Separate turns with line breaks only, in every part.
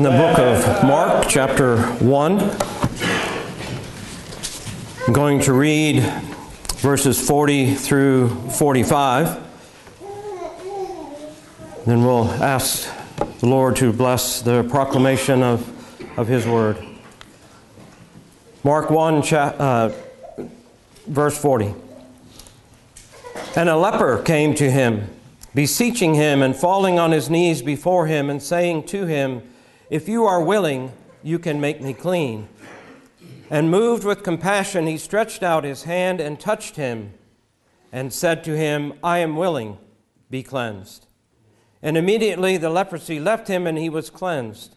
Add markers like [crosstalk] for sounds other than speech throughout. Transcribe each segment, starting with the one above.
in the book of Mark, chapter 1. I'm going to read verses 40 through 45. Then we'll ask the Lord to bless the proclamation of, of His word. Mark 1, cha- uh, verse 40. And a leper came to him, beseeching him and falling on his knees before him, and saying to him, If you are willing, you can make me clean. And moved with compassion, he stretched out his hand and touched him, and said to him, I am willing, be cleansed. And immediately the leprosy left him, and he was cleansed.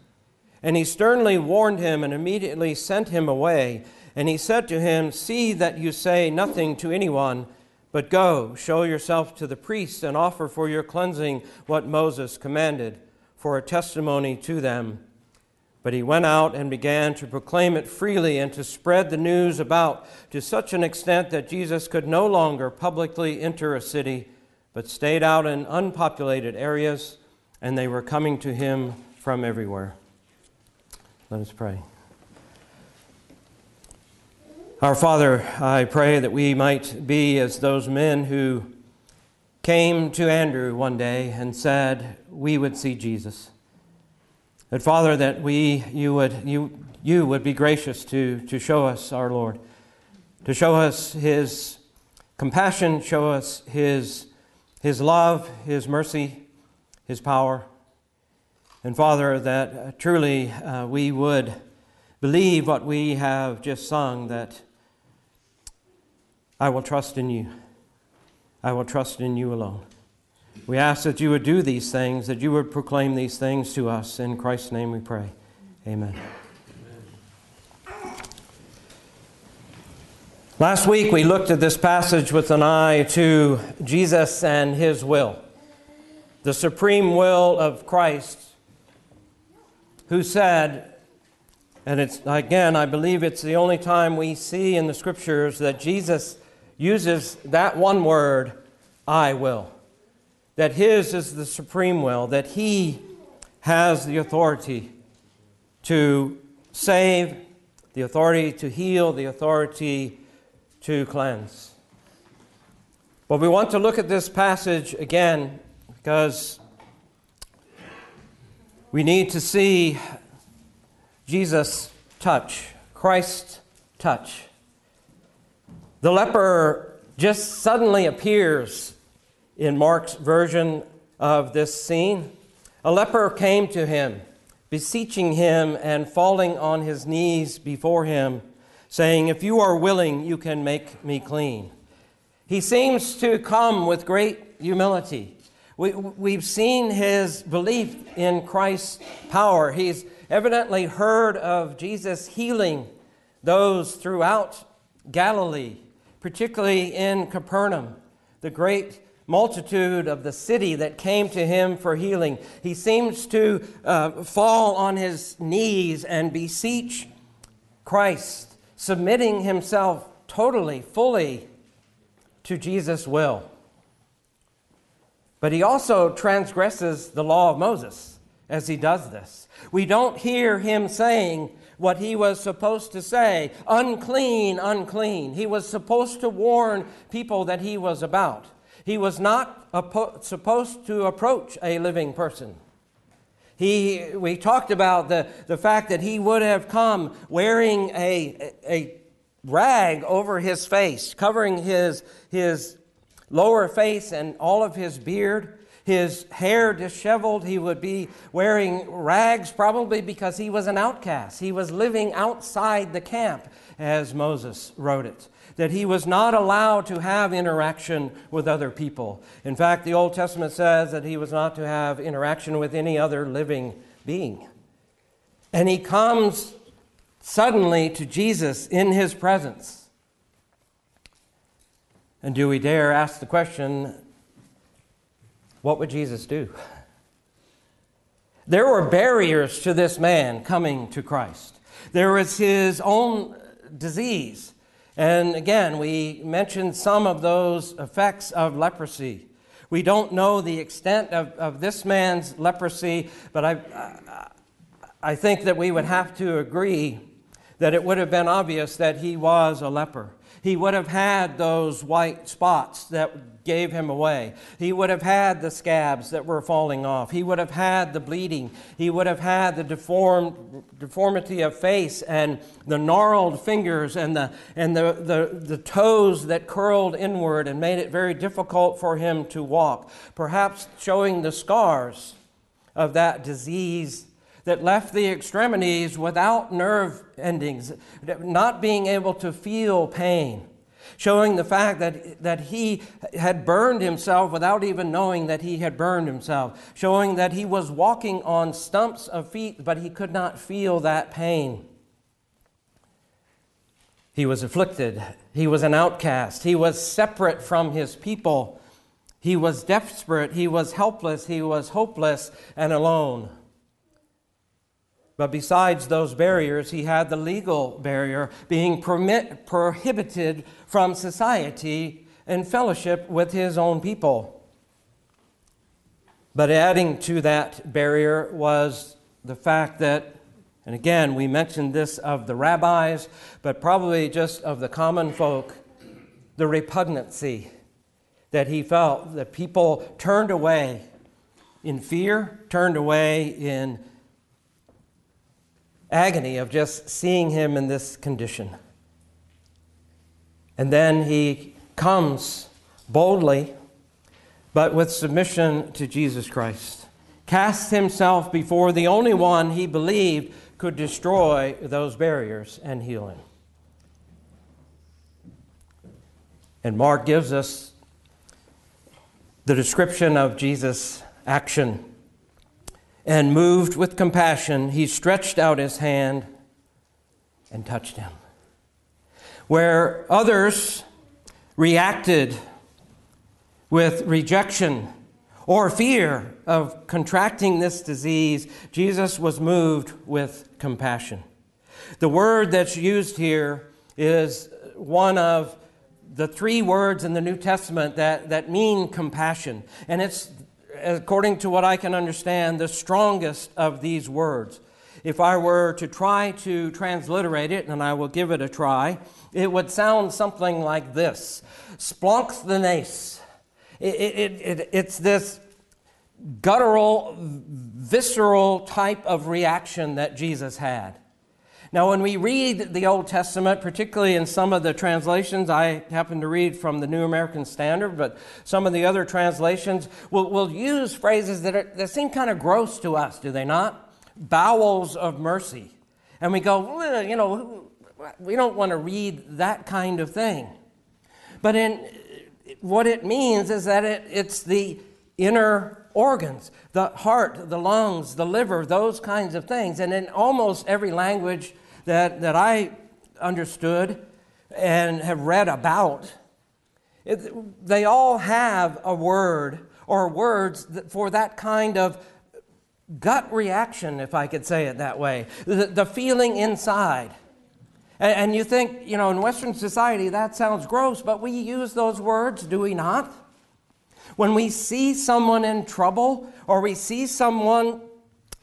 And he sternly warned him, and immediately sent him away. And he said to him, See that you say nothing to anyone but go, show yourself to the priests, and offer for your cleansing what Moses commanded, for a testimony to them. But he went out and began to proclaim it freely and to spread the news about to such an extent that Jesus could no longer publicly enter a city, but stayed out in unpopulated areas, and they were coming to him from everywhere. Let us pray. Our Father, I pray that we might be as those men who came to Andrew one day and said, We would see Jesus. That, Father, that we, you would, you, you would be gracious to, to show us our Lord, to show us His compassion, show us His, His love, His mercy, His power. And, Father, that uh, truly uh, we would believe what we have just sung that I will trust in you. I will trust in you alone. We ask that you would do these things, that you would proclaim these things to us. In Christ's name we pray. Amen. Last week we looked at this passage with an eye to Jesus and his will, the supreme will of Christ, who said, and it's again, I believe it's the only time we see in the scriptures that Jesus uses that one word, I will. That His is the supreme will, that He has the authority to save, the authority to heal, the authority to cleanse. But we want to look at this passage again because we need to see Jesus' touch, Christ touch. The leper just suddenly appears in Mark's version of this scene. A leper came to him, beseeching him and falling on his knees before him, saying, If you are willing, you can make me clean. He seems to come with great humility. We, we've seen his belief in Christ's power. He's evidently heard of Jesus healing those throughout Galilee particularly in Capernaum, the great multitude of the city that came to him for healing. He seems to uh, fall on his knees and beseech Christ, submitting himself totally, fully to Jesus' will. But he also transgresses the law of Moses as he does this. We don't hear him saying, what he was supposed to say unclean, unclean. He was supposed to warn people that he was about. He was not supposed to approach a living person. He, we talked about the, the fact that he would have come wearing a, a rag over his face, covering his, his lower face and all of his beard his hair disheveled. He would be wearing rags, probably because he was an outcast. He was living outside the camp, as Moses wrote it. That he was not allowed to have interaction with other people. In fact, the Old Testament says that he was not to have interaction with any other living being. And he comes suddenly to Jesus in his presence. And do we dare ask the question what would Jesus do? There were barriers to this man coming to Christ. There was his own disease. And again, we mentioned some of those effects of leprosy. We don't know the extent of, of this man's leprosy, but I, I think that we would have to agree that it would have been obvious that he was a leper. He would have had those white spots that gave him away. He would have had the scabs that were falling off. He would have had the bleeding. He would have had the deformed, deformity of face and the gnarled fingers and, the, and the, the, the toes that curled inward and made it very difficult for him to walk, perhaps showing the scars of that disease that left the extremities without nerve endings, not being able to feel pain, showing the fact that, that he had burned himself without even knowing that he had burned himself, showing that he was walking on stumps of feet, but he could not feel that pain. He was afflicted. He was an outcast. He was separate from his people. He was desperate. He was helpless. He was hopeless and alone. But besides those barriers, he had the legal barrier, being permit, prohibited from society and fellowship with his own people. But adding to that barrier was the fact that, and again, we mentioned this of the rabbis, but probably just of the common folk, the repugnancy that he felt, that people turned away in fear, turned away in agony of just seeing him in this condition. And then he comes boldly, but with submission to Jesus Christ, casts himself before the only one he believed could destroy those barriers and heal him. And Mark gives us the description of Jesus' action and moved with compassion, he stretched out his hand and touched him. Where others reacted with rejection or fear of contracting this disease, Jesus was moved with compassion. The word that's used here is one of the three words in the New Testament that, that mean compassion. And it's according to what I can understand, the strongest of these words. If I were to try to transliterate it, and I will give it a try, it would sound something like this Splonkthenes. It, it, it, it's this guttural, visceral type of reaction that Jesus had. Now, when we read the Old Testament, particularly in some of the translations, I happen to read from the New American Standard, but some of the other translations will, will use phrases that, are, that seem kind of gross to us, do they not? Bowels of mercy. And we go, you know, we don't want to read that kind of thing. But in what it means is that it, it's the inner organs, the heart, the lungs, the liver, those kinds of things. And in almost every language that, that I understood and have read about, it, they all have a word or words for that kind of gut reaction, if I could say it that way, the, the feeling inside. And, and you think, you know, in Western society that sounds gross, but we use those words, do we not? When we see someone in trouble or we see someone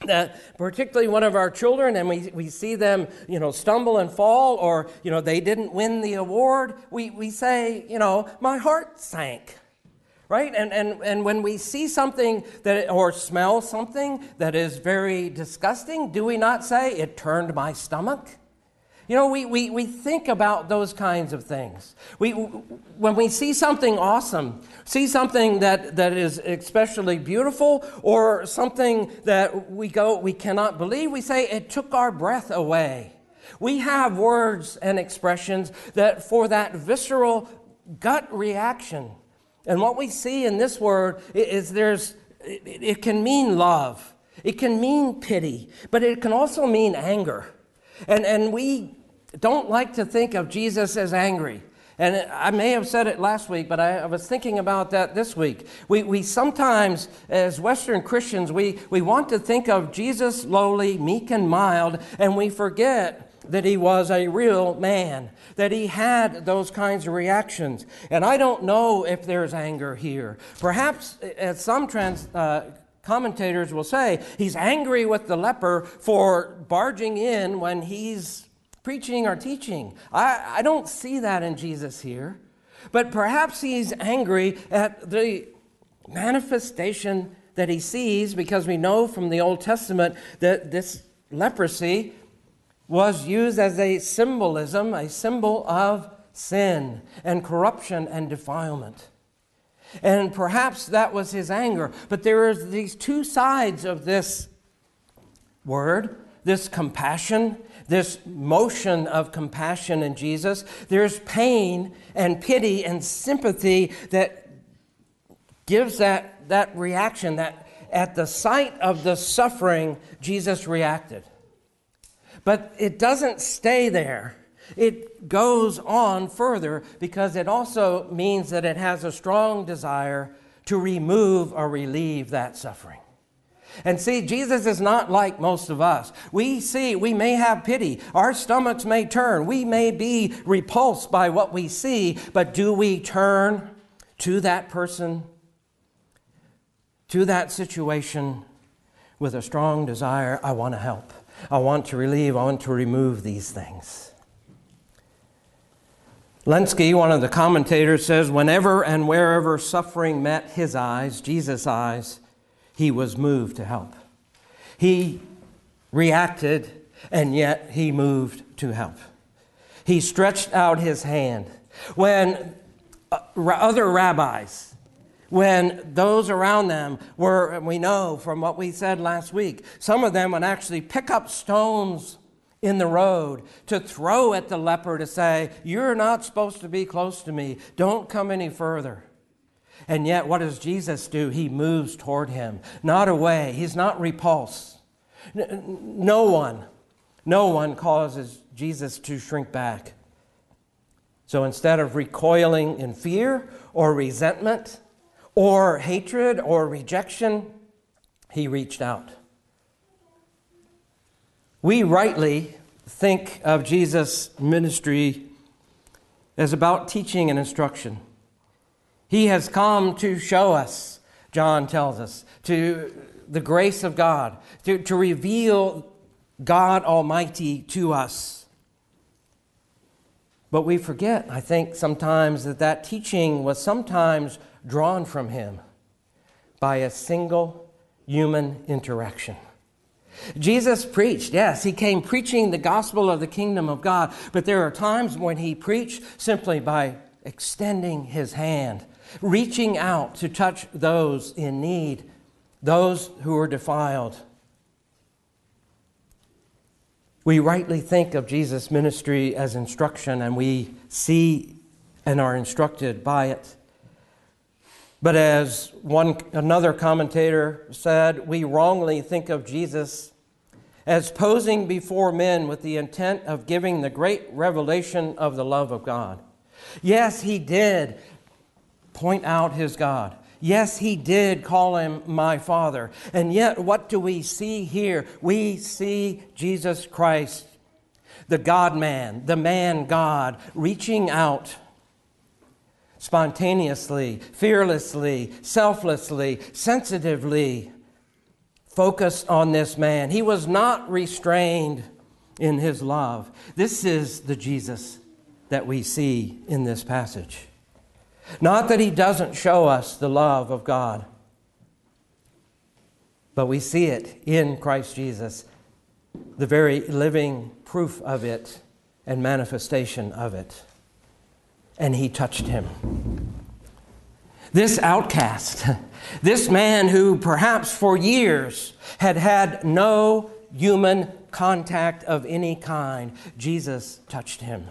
that particularly one of our children and we, we see them you know stumble and fall or you know they didn't win the award we, we say you know my heart sank right? And, and, and when we see something that or smell something that is very disgusting do we not say it turned my stomach you know, we, we, we think about those kinds of things. We, when we see something awesome, see something that, that is especially beautiful, or something that we go, we cannot believe, we say, it took our breath away. We have words and expressions that for that visceral gut reaction. And what we see in this word is there's, it, can mean love, it can mean pity, but it can also mean anger. And, and we don't like to think of Jesus as angry. And I may have said it last week, but I, was thinking about that this week. We, we sometimes, as Western Christians, we, we want to think of Jesus lowly, meek, and mild, and we forget that he was a real man, that he had those kinds of reactions. And I don't know if there's anger here. Perhaps, as some trans, uh, commentators will say he's angry with the leper for barging in when he's preaching or teaching. I, I don't see that in Jesus here. But perhaps he's angry at the manifestation that he sees because we know from the Old Testament that this leprosy was used as a symbolism, a symbol of sin and corruption and defilement. And perhaps that was his anger. But there are these two sides of this word this compassion, this motion of compassion in Jesus. There's pain and pity and sympathy that gives that, that reaction that at the sight of the suffering, Jesus reacted. But it doesn't stay there. It goes on further because it also means that it has a strong desire to remove or relieve that suffering. And see, Jesus is not like most of us. We see, we may have pity. Our stomachs may turn. We may be repulsed by what we see, but do we turn to that person, to that situation with a strong desire? I want to help. I want to relieve. I want to remove these things. Lenski, one of the commentators, says whenever and wherever suffering met his eyes, Jesus' eyes, he was moved to help. He reacted, and yet he moved to help. He stretched out his hand. When uh, other rabbis, when those around them were, we know from what we said last week, some of them would actually pick up stones in the road to throw at the leper to say, You're not supposed to be close to me. Don't come any further. And yet, what does Jesus do? He moves toward him, not away. He's not repulsed. No one, no one causes Jesus to shrink back. So instead of recoiling in fear or resentment or hatred or rejection, he reached out. We rightly think of Jesus' ministry as about teaching and instruction. He has come to show us, John tells us, to the grace of God, to, to reveal God Almighty to us. But we forget, I think, sometimes that that teaching was sometimes drawn from him by a single human interaction. Jesus preached, yes, he came preaching the gospel of the kingdom of God, but there are times when he preached simply by extending his hand, reaching out to touch those in need, those who are defiled. We rightly think of Jesus' ministry as instruction, and we see and are instructed by it. But as one another commentator said, we wrongly think of Jesus as posing before men with the intent of giving the great revelation of the love of God. Yes, he did point out his God. Yes, he did call him my Father. And yet, what do we see here? We see Jesus Christ, the God man, the man God, reaching out spontaneously, fearlessly, selflessly, sensitively focused on this man. He was not restrained in his love. This is the Jesus that we see in this passage. Not that he doesn't show us the love of God, but we see it in Christ Jesus, the very living proof of it and manifestation of it and he touched him. This outcast, [laughs] this man who perhaps for years had had no human contact of any kind, Jesus touched him.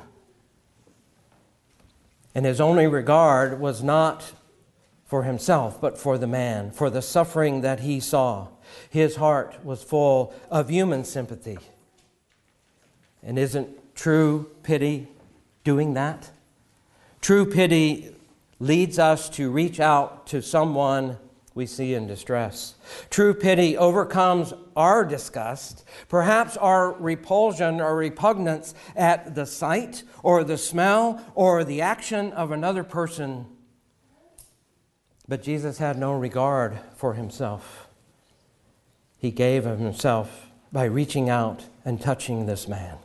And his only regard was not for himself, but for the man, for the suffering that he saw. His heart was full of human sympathy. And isn't true pity doing that? True pity leads us to reach out to someone we see in distress. True pity overcomes our disgust, perhaps our repulsion or repugnance at the sight or the smell or the action of another person. But Jesus had no regard for himself. he gave of himself by reaching out and touching this man.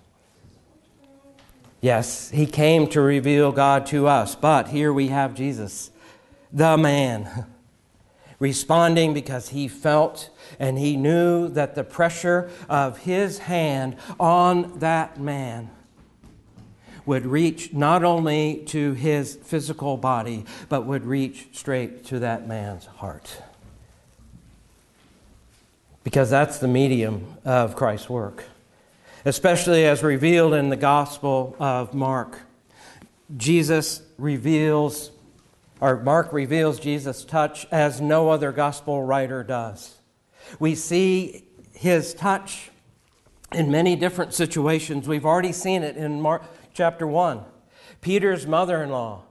Yes, he came to reveal God to us, but here we have Jesus, the man, [laughs] responding because he felt and he knew that the pressure of his hand on that man would reach not only to his physical body, but would reach straight to that man's heart. Because that's the medium of Christ's work especially as revealed in the Gospel of Mark. Jesus reveals, or Mark reveals Jesus' touch as no other gospel writer does. We see his touch in many different situations. We've already seen it in Mark chapter 1. Peter's mother in law,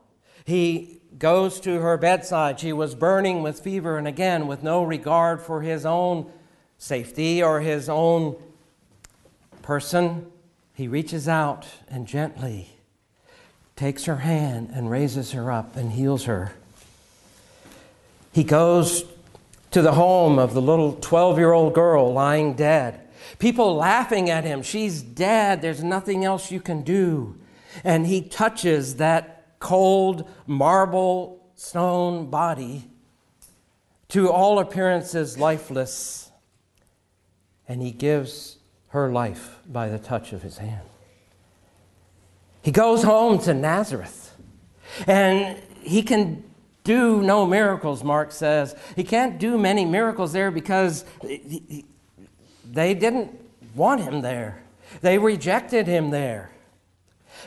he goes to her bedside. She was burning with fever, and again, with no regard for his own safety or his own person, he reaches out and gently takes her hand and raises her up and heals her. He goes to the home of the little 12 year old girl lying dead. People laughing at him. She's dead. There's nothing else you can do. And he touches that cold marble stone body, to all appearances lifeless, and he gives her life by the touch of his hand. He goes home to Nazareth, and he can do no miracles, Mark says. He can't do many miracles there because they didn't want him there, they rejected him there.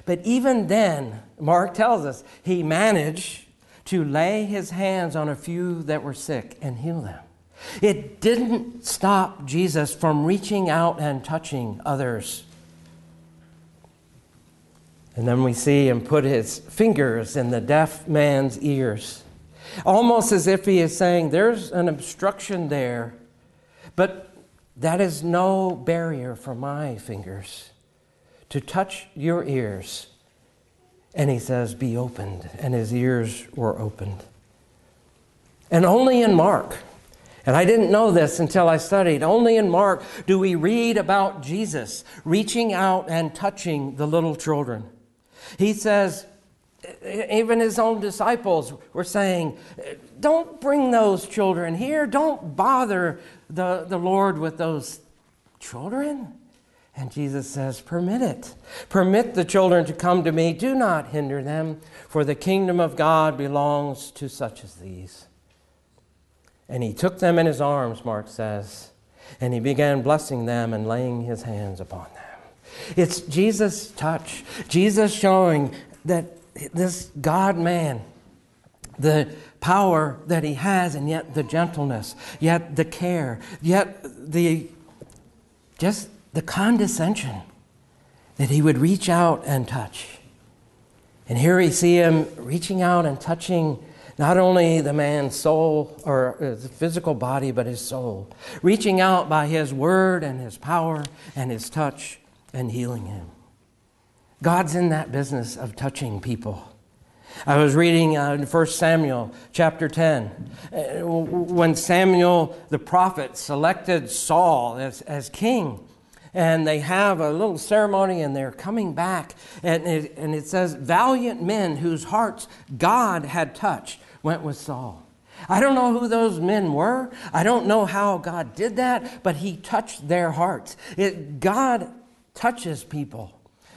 But even then, Mark tells us, he managed to lay his hands on a few that were sick and heal them. It didn't stop Jesus from reaching out and touching others. And then we see him put his fingers in the deaf man's ears, almost as if he is saying, There's an obstruction there, but that is no barrier for my fingers to touch your ears. And he says, Be opened. And his ears were opened. And only in Mark and I didn't know this until I studied. Only in Mark do we read about Jesus reaching out and touching the little children. He says, even his own disciples were saying, Don't bring those children here. Don't bother the, the Lord with those children. And Jesus says, Permit it. Permit the children to come to me. Do not hinder them, for the kingdom of God belongs to such as these. And he took them in his arms, Mark says, and he began blessing them and laying his hands upon them. It's Jesus' touch, Jesus showing that this God man, the power that he has, and yet the gentleness, yet the care, yet the just the condescension that he would reach out and touch. And here we see him reaching out and touching not only the man's soul or uh, his physical body, but his soul, reaching out by his word and his power and his touch and healing him. God's in that business of touching people. I was reading uh, 1 Samuel chapter 10. Uh, when Samuel the prophet selected Saul as, as king, and they have a little ceremony and they're coming back, and it, and it says, Valiant men whose hearts God had touched went with Saul. I don't know who those men were. I don't know how God did that, but He touched their hearts. It, God touches people,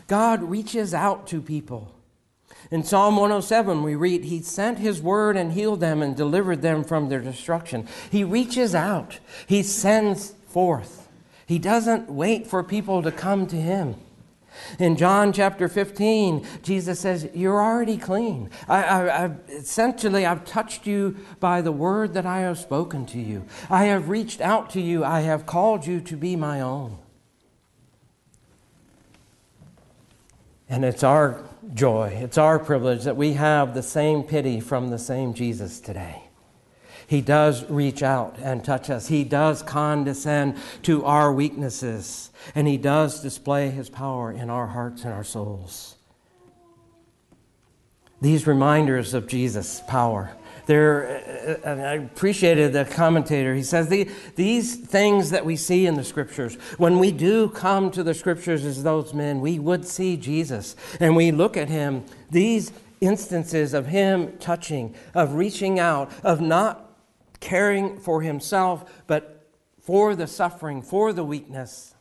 God reaches out to people. In Psalm 107, we read, He sent His word and healed them and delivered them from their destruction. He reaches out, He sends forth. He doesn't wait for people to come to Him. In John chapter 15, Jesus says, You're already clean. I, I, I, essentially, I've touched you by the word that I have spoken to you. I have reached out to you. I have called you to be my own. And it's our joy, it's our privilege that we have the same pity from the same Jesus today. He does reach out and touch us. He does condescend to our weaknesses. And He does display His power in our hearts and our souls. These reminders of Jesus' power, There, uh, and I appreciated the commentator. He says the, these things that we see in the scriptures, when we do come to the scriptures as those men, we would see Jesus and we look at him. These instances of him touching, of reaching out, of not caring for himself, but for the suffering, for the weakness,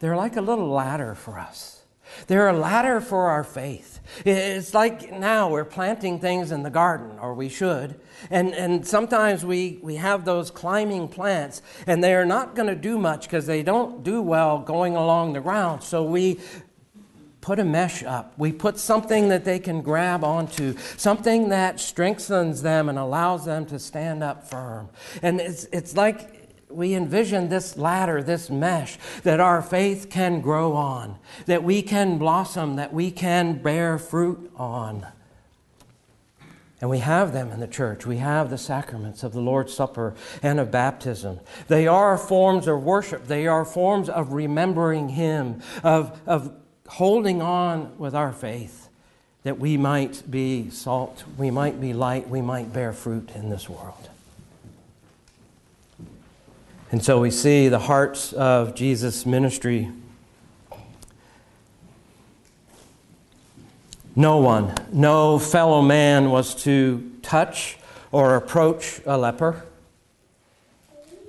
they're like a little ladder for us. They're a ladder for our faith. It's like now we're planting things in the garden, or we should, and, and sometimes we, we have those climbing plants, and they are not going to do much because they don't do well going along the ground. So we put a mesh up. We put something that they can grab onto, something that strengthens them and allows them to stand up firm. And it's, it's like we envision this ladder, this mesh, that our faith can grow on, that we can blossom, that we can bear fruit on. And we have them in the church. We have the sacraments of the Lord's Supper and of baptism. They are forms of worship. They are forms of remembering Him, of, of holding on with our faith that we might be salt, we might be light, we might bear fruit in this world. And so we see the hearts of Jesus' ministry. No one, no fellow man was to touch or approach a leper.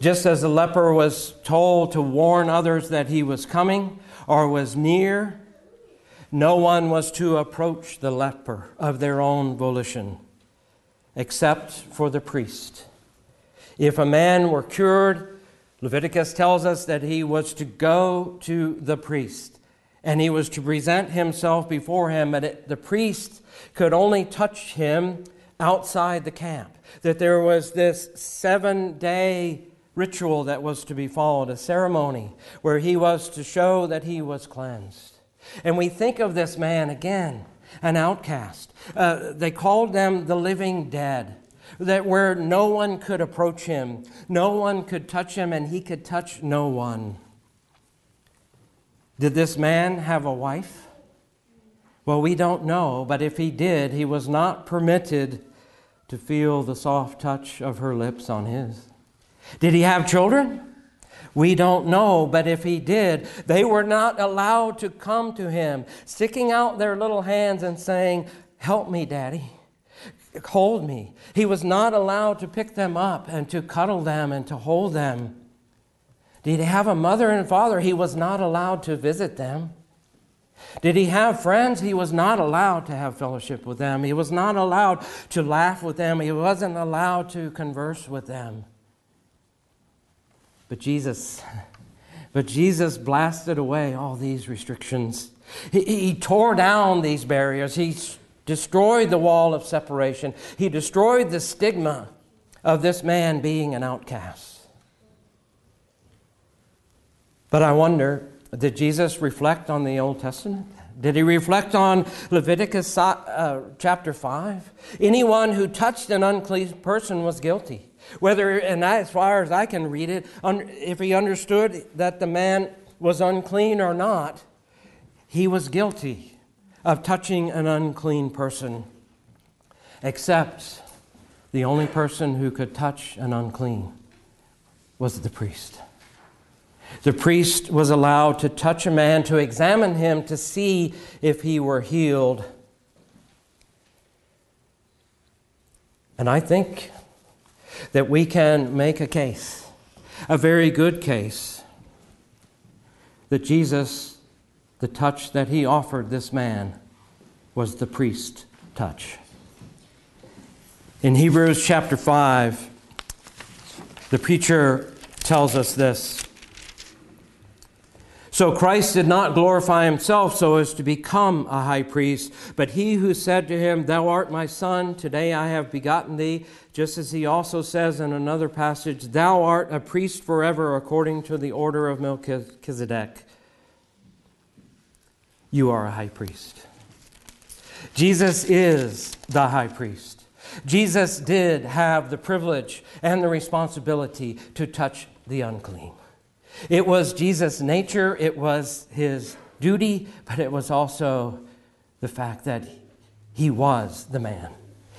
Just as the leper was told to warn others that he was coming or was near, no one was to approach the leper of their own volition except for the priest. If a man were cured, Leviticus tells us that he was to go to the priest and he was to present himself before him, but the priest could only touch him outside the camp. That there was this seven day ritual that was to be followed, a ceremony where he was to show that he was cleansed. And we think of this man again, an outcast. Uh, they called them the living dead that where no one could approach him, no one could touch him, and he could touch no one. Did this man have a wife? Well, we don't know, but if he did, he was not permitted to feel the soft touch of her lips on his. Did he have children? We don't know, but if he did, they were not allowed to come to him, sticking out their little hands and saying, Help me, Daddy hold me. He was not allowed to pick them up and to cuddle them and to hold them. Did he have a mother and father? He was not allowed to visit them. Did he have friends? He was not allowed to have fellowship with them. He was not allowed to laugh with them. He wasn't allowed to converse with them. But Jesus, but Jesus blasted away all these restrictions. He, he tore down these barriers. He destroyed the wall of separation. He destroyed the stigma of this man being an outcast. But I wonder did Jesus reflect on the Old Testament? Did he reflect on Leviticus uh, chapter 5? Anyone who touched an unclean person was guilty. Whether, and as far as I can read it, if he understood that the man was unclean or not, he was guilty of touching an unclean person, except the only person who could touch an unclean was the priest. The priest was allowed to touch a man, to examine him, to see if he were healed. And I think that we can make a case, a very good case, that Jesus the touch that he offered this man was the priest touch. In Hebrews chapter 5, the preacher tells us this. So Christ did not glorify himself so as to become a high priest, but he who said to him, Thou art my son, today I have begotten thee, just as he also says in another passage, Thou art a priest forever according to the order of Melchizedek you are a high priest. Jesus is the high priest. Jesus did have the privilege and the responsibility to touch the unclean. It was Jesus' nature, it was his duty, but it was also the fact that he was the man.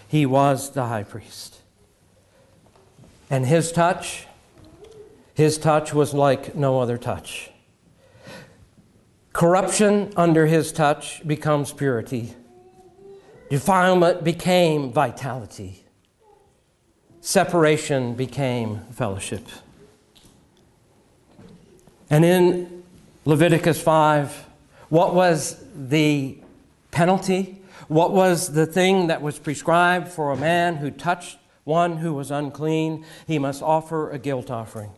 he was the high priest. And his touch, his touch was like no other touch. Corruption under his touch becomes purity. Defilement became vitality. Separation became fellowship. And in Leviticus 5, what was the penalty? What was the thing that was prescribed for a man who touched one who was unclean? He must offer a guilt offering.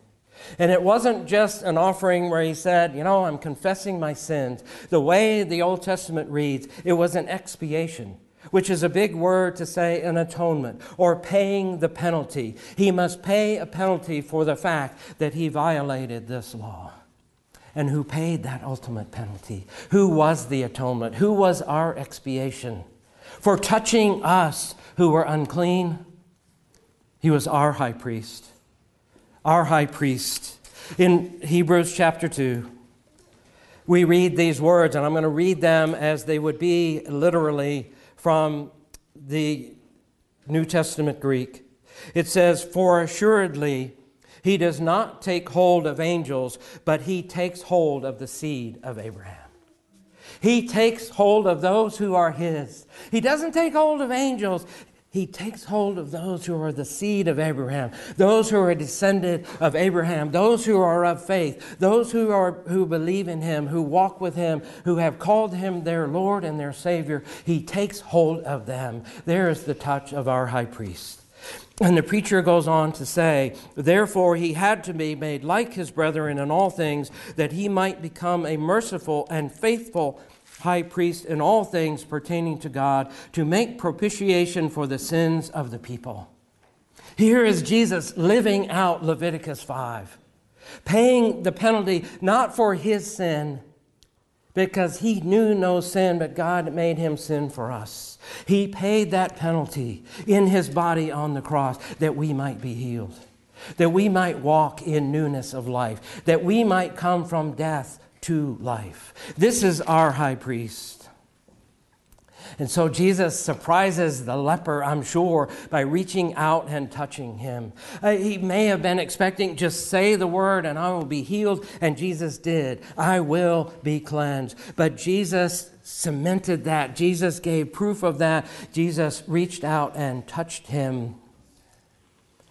And it wasn't just an offering where he said, You know, I'm confessing my sins. The way the Old Testament reads, it was an expiation, which is a big word to say an atonement or paying the penalty. He must pay a penalty for the fact that he violated this law. And who paid that ultimate penalty? Who was the atonement? Who was our expiation? For touching us who were unclean, he was our high priest our high priest. In Hebrews chapter 2, we read these words, and I'm going to read them as they would be literally from the New Testament Greek. It says, For assuredly he does not take hold of angels, but he takes hold of the seed of Abraham. He takes hold of those who are his. He doesn't take hold of angels he takes hold of those who are the seed of Abraham, those who are descended of Abraham, those who are of faith, those who are who believe in him, who walk with him, who have called him their Lord and their Savior. He takes hold of them. There is the touch of our high priest. And the preacher goes on to say, Therefore, he had to be made like his brethren in all things, that he might become a merciful and faithful high priest in all things pertaining to God to make propitiation for the sins of the people. Here is Jesus living out Leviticus 5, paying the penalty not for his sin, because he knew no sin, but God made him sin for us. He paid that penalty in his body on the cross that we might be healed, that we might walk in newness of life, that we might come from death to life. This is our high priest. And so Jesus surprises the leper, I'm sure, by reaching out and touching him. Uh, he may have been expecting, just say the word and I will be healed. And Jesus did. I will be cleansed. But Jesus cemented that. Jesus gave proof of that. Jesus reached out and touched him.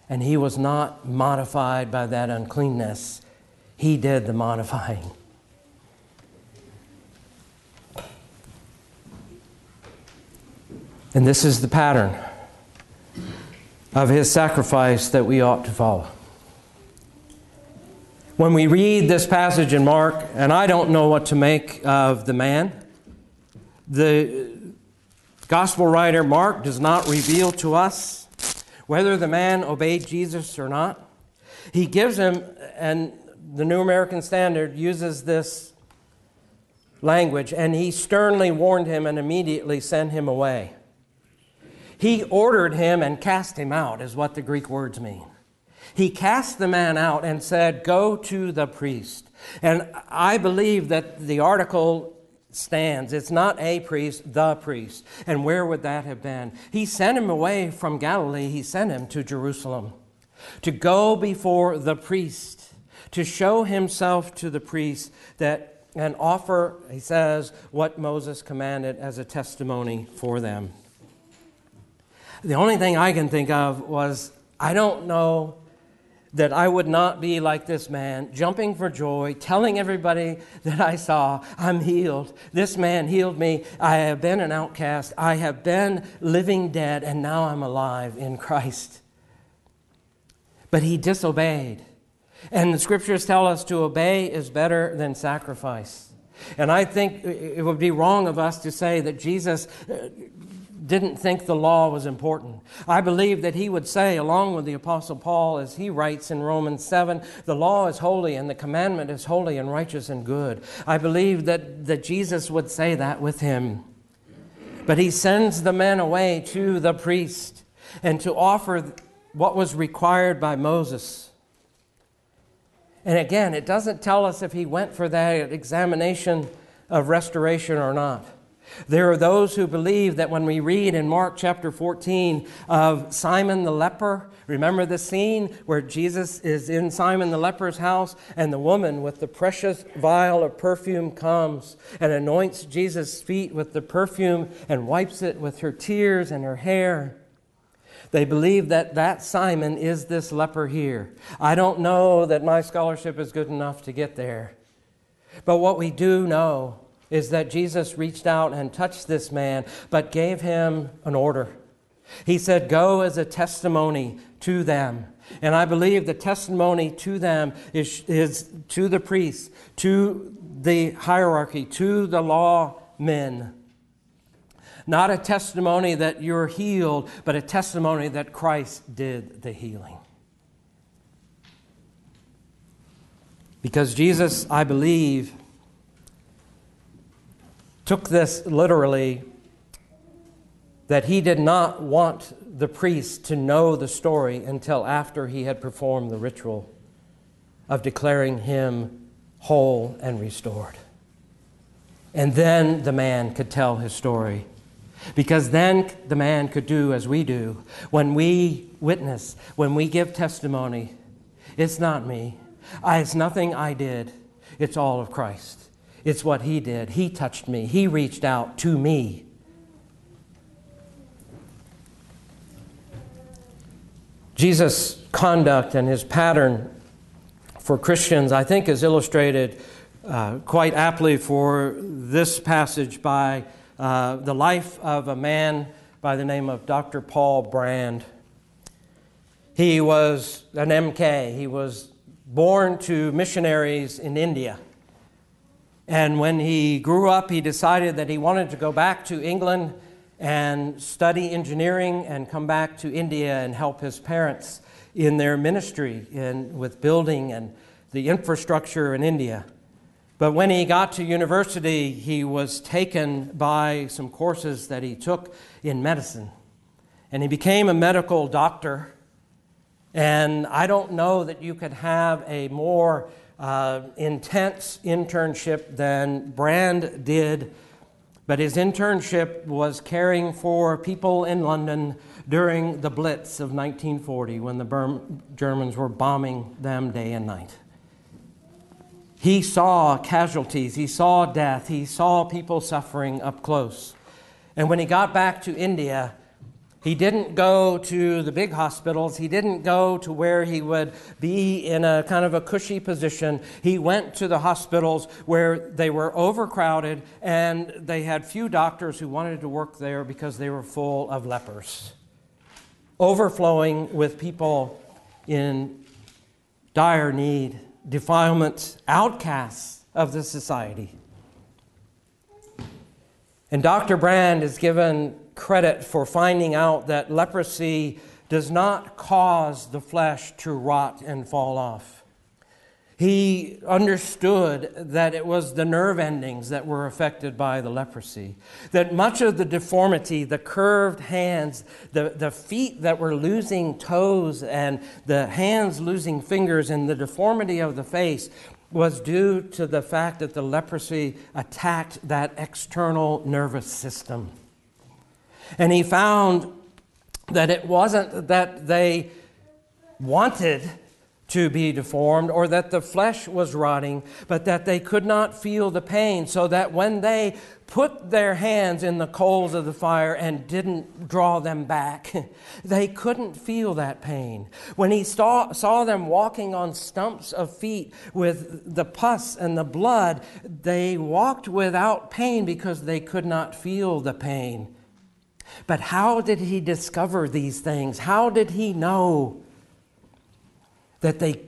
And he was not modified by that uncleanness, he did the modifying. And this is the pattern of his sacrifice that we ought to follow. When we read this passage in Mark, and I don't know what to make of the man, the gospel writer Mark does not reveal to us whether the man obeyed Jesus or not. He gives him, and the New American Standard uses this language, and he sternly warned him and immediately sent him away. He ordered him and cast him out, is what the Greek words mean. He cast the man out and said, Go to the priest. And I believe that the article stands. It's not a priest, the priest. And where would that have been? He sent him away from Galilee, he sent him to Jerusalem to go before the priest, to show himself to the priest that and offer, he says, what Moses commanded as a testimony for them. The only thing I can think of was I don't know that I would not be like this man, jumping for joy, telling everybody that I saw, I'm healed. This man healed me. I have been an outcast. I have been living dead, and now I'm alive in Christ. But he disobeyed. And the scriptures tell us to obey is better than sacrifice. And I think it would be wrong of us to say that Jesus didn't think the law was important. I believe that he would say, along with the Apostle Paul, as he writes in Romans 7, the law is holy and the commandment is holy and righteous and good. I believe that, that Jesus would say that with him. But he sends the men away to the priest and to offer what was required by Moses. And again, it doesn't tell us if he went for that examination of restoration or not. There are those who believe that when we read in Mark chapter 14 of Simon the leper, remember the scene where Jesus is in Simon the leper's house and the woman with the precious vial of perfume comes and anoints Jesus' feet with the perfume and wipes it with her tears and her hair. They believe that that Simon is this leper here. I don't know that my scholarship is good enough to get there. But what we do know is that Jesus reached out and touched this man, but gave him an order. He said, Go as a testimony to them. And I believe the testimony to them is, is to the priests, to the hierarchy, to the law men. Not a testimony that you're healed, but a testimony that Christ did the healing. Because Jesus, I believe, took this literally that he did not want the priest to know the story until after he had performed the ritual of declaring him whole and restored. And then the man could tell his story. Because then the man could do as we do. When we witness, when we give testimony, it's not me. I, it's nothing I did, it's all of Christ. It's what He did. He touched me, He reached out to me. Jesus' conduct and his pattern for Christians, I think, is illustrated uh, quite aptly for this passage by uh, the life of a man by the name of Dr. Paul Brand. He was an MK. He was born to missionaries in India. And when he grew up, he decided that he wanted to go back to England and study engineering and come back to India and help his parents in their ministry in, with building and the infrastructure in India. But when he got to university, he was taken by some courses that he took in medicine. And he became a medical doctor. And I don't know that you could have a more uh, intense internship than Brand did, but his internship was caring for people in London during the Blitz of 1940 when the Burm- Germans were bombing them day and night. He saw casualties, he saw death, he saw people suffering up close. And when he got back to India, he didn't go to the big hospitals. He didn't go to where he would be in a kind of a cushy position. He went to the hospitals where they were overcrowded and they had few doctors who wanted to work there because they were full of lepers, overflowing with people in dire need, defilement, outcasts of the society. And Dr. Brand is given credit for finding out that leprosy does not cause the flesh to rot and fall off. He understood that it was the nerve endings that were affected by the leprosy. That much of the deformity, the curved hands, the, the feet that were losing toes, and the hands losing fingers, and the deformity of the face was due to the fact that the leprosy attacked that external nervous system. And he found that it wasn't that they wanted to be deformed or that the flesh was rotting, but that they could not feel the pain, so that when they put their hands in the coals of the fire and didn't draw them back, [laughs] they couldn't feel that pain. When he saw, saw them walking on stumps of feet with the pus and the blood, they walked without pain because they could not feel the pain. But how did he discover these things? How did he know that they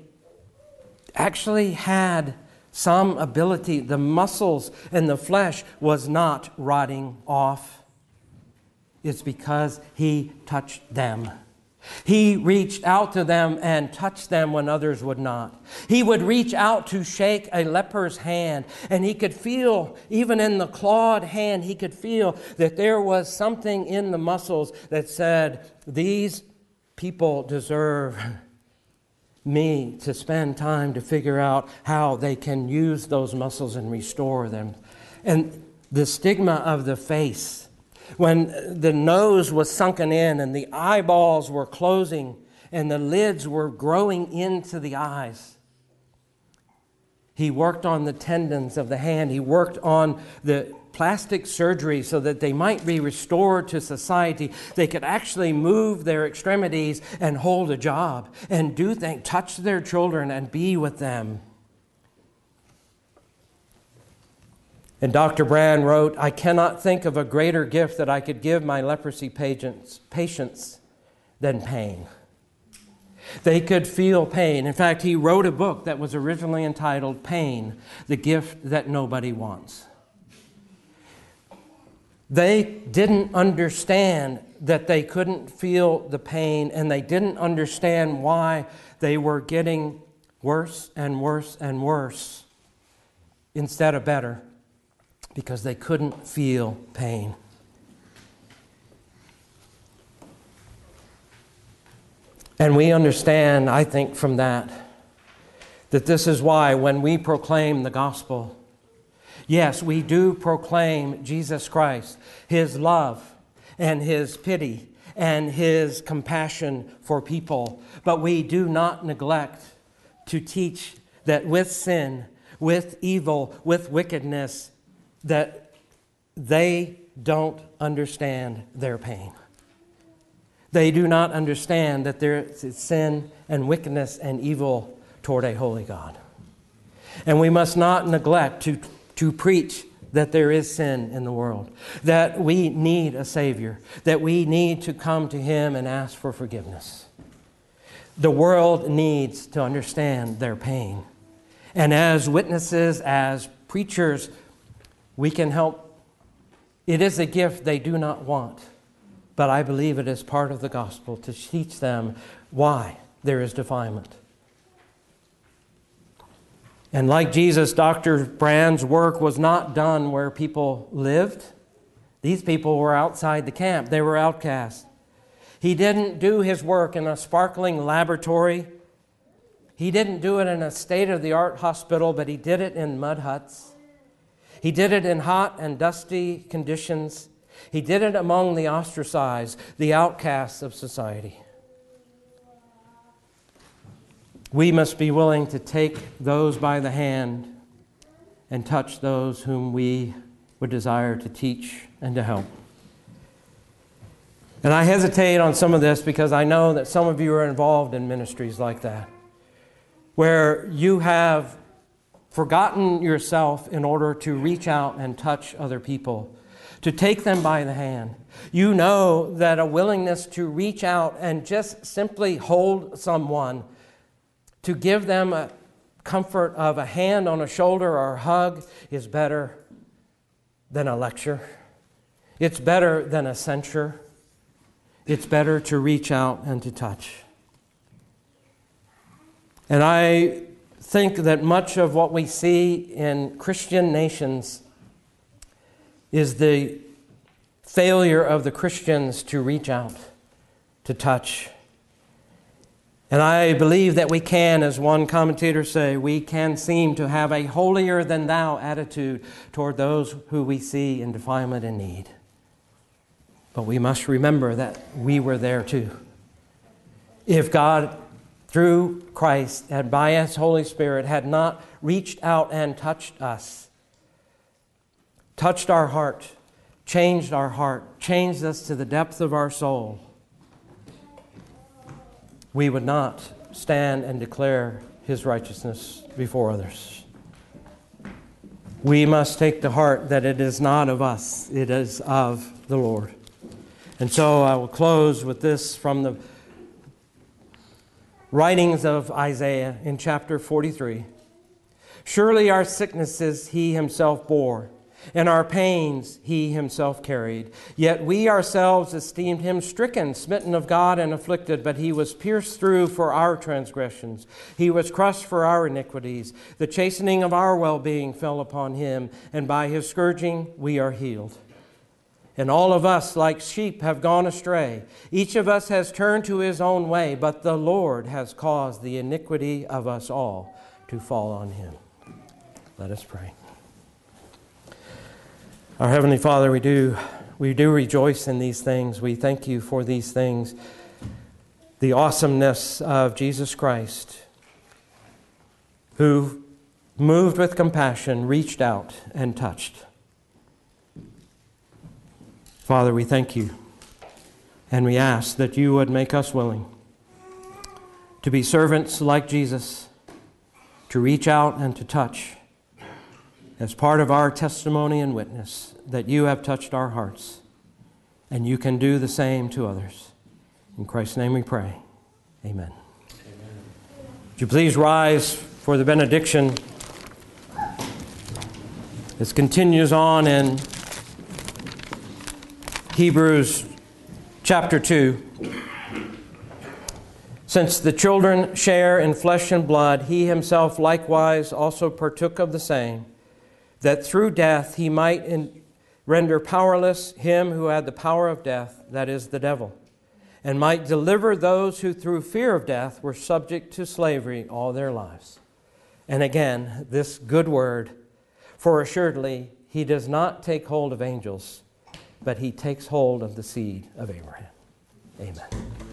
actually had some ability? The muscles and the flesh was not rotting off. It's because he touched them. He reached out to them and touched them when others would not. He would reach out to shake a leper's hand, and he could feel, even in the clawed hand, he could feel that there was something in the muscles that said, These people deserve me to spend time to figure out how they can use those muscles and restore them. And the stigma of the face, when the nose was sunken in and the eyeballs were closing and the lids were growing into the eyes. He worked on the tendons of the hand. He worked on the plastic surgery so that they might be restored to society. They could actually move their extremities and hold a job and do things, touch their children and be with them. And Dr. Brand wrote, I cannot think of a greater gift that I could give my leprosy patients, patients than pain. They could feel pain. In fact, he wrote a book that was originally entitled Pain, the Gift That Nobody Wants. They didn't understand that they couldn't feel the pain, and they didn't understand why they were getting worse and worse and worse instead of better because they couldn't feel pain. And we understand, I think, from that, that this is why when we proclaim the gospel, yes, we do proclaim Jesus Christ, his love and his pity and his compassion for people, but we do not neglect to teach that with sin, with evil, with wickedness, that they don't understand their pain. They do not understand that there is sin and wickedness and evil toward a holy God. And we must not neglect to, to preach that there is sin in the world, that we need a Savior, that we need to come to Him and ask for forgiveness. The world needs to understand their pain. And as witnesses, as preachers, we can help. It is a gift they do not want but I believe it is part of the gospel to teach them why there is defilement. And like Jesus, Dr. Brand's work was not done where people lived. These people were outside the camp, they were outcasts. He didn't do his work in a sparkling laboratory. He didn't do it in a state of the art hospital, but he did it in mud huts. He did it in hot and dusty conditions. He did it among the ostracized, the outcasts of society. We must be willing to take those by the hand and touch those whom we would desire to teach and to help. And I hesitate on some of this because I know that some of you are involved in ministries like that, where you have forgotten yourself in order to reach out and touch other people to take them by the hand. You know that a willingness to reach out and just simply hold someone, to give them a comfort of a hand on a shoulder or a hug, is better than a lecture. It's better than a censure. It's better to reach out and to touch. And I think that much of what we see in Christian nations is the failure of the Christians to reach out, to touch. And I believe that we can, as one commentator say, we can seem to have a holier than thou attitude toward those who we see in defilement and need. But we must remember that we were there too. If God, through Christ and by His Holy Spirit, had not reached out and touched us, touched our heart, changed our heart, changed us to the depth of our soul, we would not stand and declare his righteousness before others. We must take to heart that it is not of us, it is of the Lord. And so I will close with this from the writings of Isaiah in chapter 43. Surely our sicknesses he himself bore and our pains he himself carried. Yet we ourselves esteemed him stricken, smitten of God, and afflicted, but he was pierced through for our transgressions. He was crushed for our iniquities. The chastening of our well being fell upon him, and by his scourging we are healed. And all of us, like sheep, have gone astray. Each of us has turned to his own way, but the Lord has caused the iniquity of us all to fall on him. Let us pray. Our Heavenly Father, we do, we do rejoice in these things. We thank you for these things. The awesomeness of Jesus Christ, who, moved with compassion, reached out and touched. Father, we thank you. And we ask that you would make us willing to be servants like Jesus, to reach out and to touch as part of our testimony and witness that you have touched our hearts, and you can do the same to others. In Christ's name we pray. Amen. Amen. Would you please rise for the benediction? This continues on in Hebrews chapter 2. Since the children share in flesh and blood, he himself likewise also partook of the same that through death he might in, render powerless him who had the power of death, that is, the devil, and might deliver those who through fear of death were subject to slavery all their lives. And again, this good word, for assuredly he does not take hold of angels, but he takes hold of the seed of Abraham. Amen.